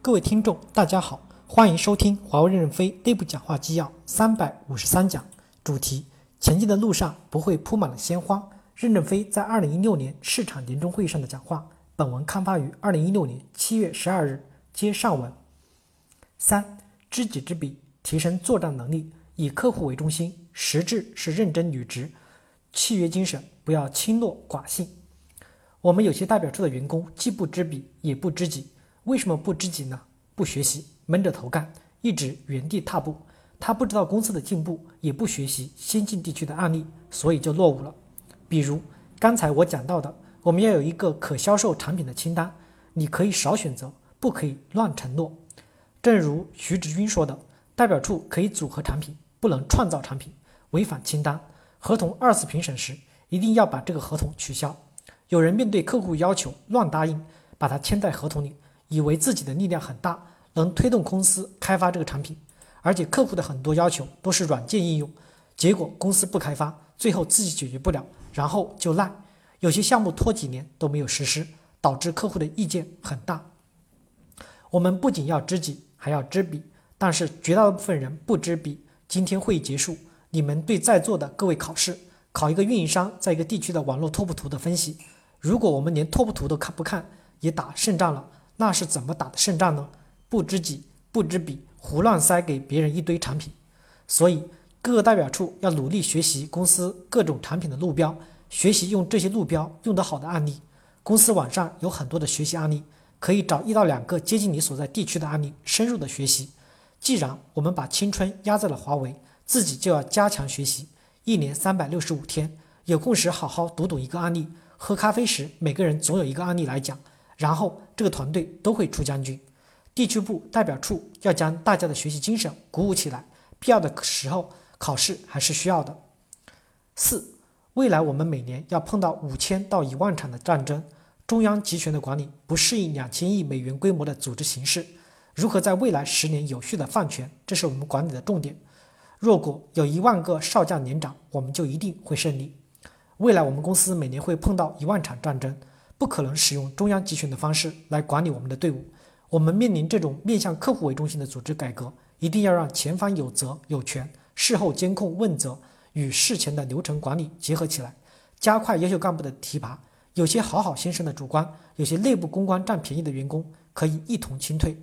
各位听众，大家好，欢迎收听华为任正非内部讲话纪要三百五十三讲，主题：前进的路上不会铺满了鲜花。任正非在二零一六年市场年终会议上的讲话。本文刊发于二零一六年七月十二日。接上文。三，知己知彼，提升作战能力，以客户为中心，实质是认真履职，契约精神不要轻诺寡信。我们有些代表处的员工既不知彼，也不知己。为什么不知己呢？不学习，闷着头干，一直原地踏步。他不知道公司的进步，也不学习先进地区的案例，所以就落伍了。比如刚才我讲到的，我们要有一个可销售产品的清单，你可以少选择，不可以乱承诺。正如徐志军说的，代表处可以组合产品，不能创造产品，违反清单。合同二次评审时，一定要把这个合同取消。有人面对客户要求乱答应，把它签在合同里。以为自己的力量很大，能推动公司开发这个产品，而且客户的很多要求都是软件应用，结果公司不开发，最后自己解决不了，然后就赖。有些项目拖几年都没有实施，导致客户的意见很大。我们不仅要知己，还要知彼，但是绝大部分人不知彼。今天会议结束，你们对在座的各位考试，考一个运营商在一个地区的网络拓扑图的分析。如果我们连拓扑图都看不看，也打胜仗了。那是怎么打的胜仗呢？不知己不知彼，胡乱塞给别人一堆产品。所以各个代表处要努力学习公司各种产品的路标，学习用这些路标用得好的案例。公司网上有很多的学习案例，可以找一到两个接近你所在地区的案例，深入的学习。既然我们把青春压在了华为，自己就要加强学习。一年三百六十五天，有空时好好读懂一个案例。喝咖啡时，每个人总有一个案例来讲。然后这个团队都会出将军，地区部代表处要将大家的学习精神鼓舞起来，必要的时候考试还是需要的。四，未来我们每年要碰到五千到一万场的战争，中央集权的管理不适应两千亿美元规模的组织形式，如何在未来十年有序的放权，这是我们管理的重点。若果有一万个少将连长，我们就一定会胜利。未来我们公司每年会碰到一万场战争。不可能使用中央集权的方式来管理我们的队伍。我们面临这种面向客户为中心的组织改革，一定要让前方有责有权，事后监控问责与事前的流程管理结合起来，加快优秀干部的提拔。有些好好先生的主观，有些内部公关占便宜的员工，可以一同清退。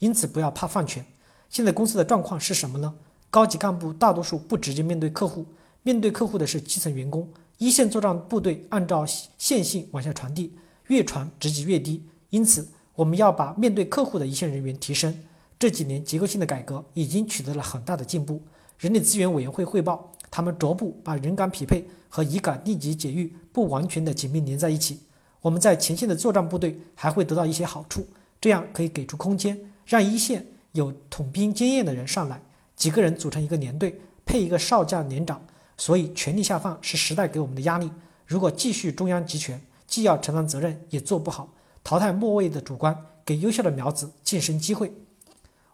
因此，不要怕放权。现在公司的状况是什么呢？高级干部大多数不直接面对客户，面对客户的是基层员工。一线作战部队按照线性往下传递。越传职级越低，因此我们要把面对客户的一线人员提升。这几年结构性的改革已经取得了很大的进步。人力资源委员会汇报，他们逐步把人岗匹配和以岗立即解狱不完全的紧密连在一起。我们在前线的作战部队还会得到一些好处，这样可以给出空间，让一线有统兵经验的人上来，几个人组成一个连队，配一个少将连长。所以权力下放是时代给我们的压力。如果继续中央集权，既要承担责任，也做不好，淘汰末位的主观，给优秀的苗子晋升机会。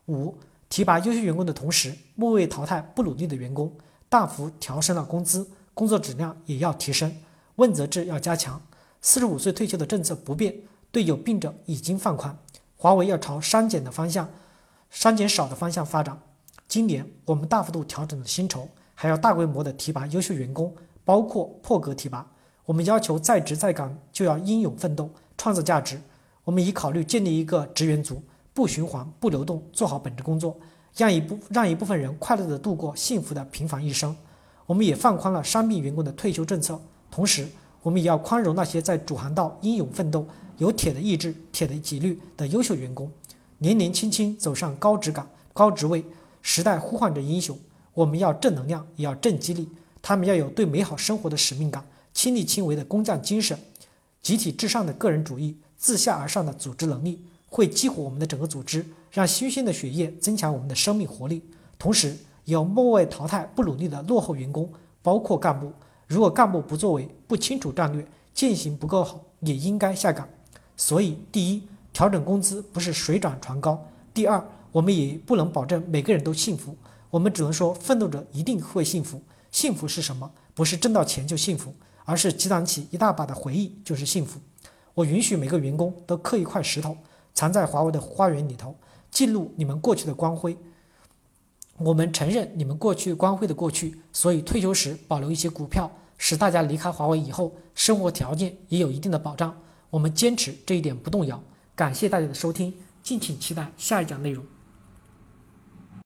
五、提拔优秀员工的同时，末位淘汰不努力的员工，大幅调升了工资，工作质量也要提升，问责制要加强。四十五岁退休的政策不变，对有病者已经放宽。华为要朝删减的方向，删减少的方向发展。今年我们大幅度调整了薪酬，还要大规模的提拔优秀员工，包括破格提拔。我们要求在职在岗就要英勇奋斗，创造价值。我们已考虑建立一个职员族，不循环不流动，做好本职工作，让一部让一部分人快乐地度过幸福的平凡一生。我们也放宽了伤病员工的退休政策，同时我们也要宽容那些在主航道英勇奋斗、有铁的意志、铁的纪律的优秀员工，年年轻轻走上高职岗、高职位。时代呼唤着英雄，我们要正能量，也要正激励，他们要有对美好生活的使命感。亲力亲为的工匠精神，集体至上的个人主义，自下而上的组织能力，会激活我们的整个组织，让新鲜的血液增强我们的生命活力。同时，有末位淘汰不努力的落后员工，包括干部。如果干部不作为、不清楚战略、践行不够好，也应该下岗。所以，第一，调整工资不是水涨船高；第二，我们也不能保证每个人都幸福，我们只能说奋斗者一定会幸福。幸福是什么？不是挣到钱就幸福。而是积攒起一大把的回忆，就是幸福。我允许每个员工都刻一块石头，藏在华为的花园里头，记录你们过去的光辉。我们承认你们过去光辉的过去，所以退休时保留一些股票，使大家离开华为以后生活条件也有一定的保障。我们坚持这一点不动摇。感谢大家的收听，敬请期待下一讲内容。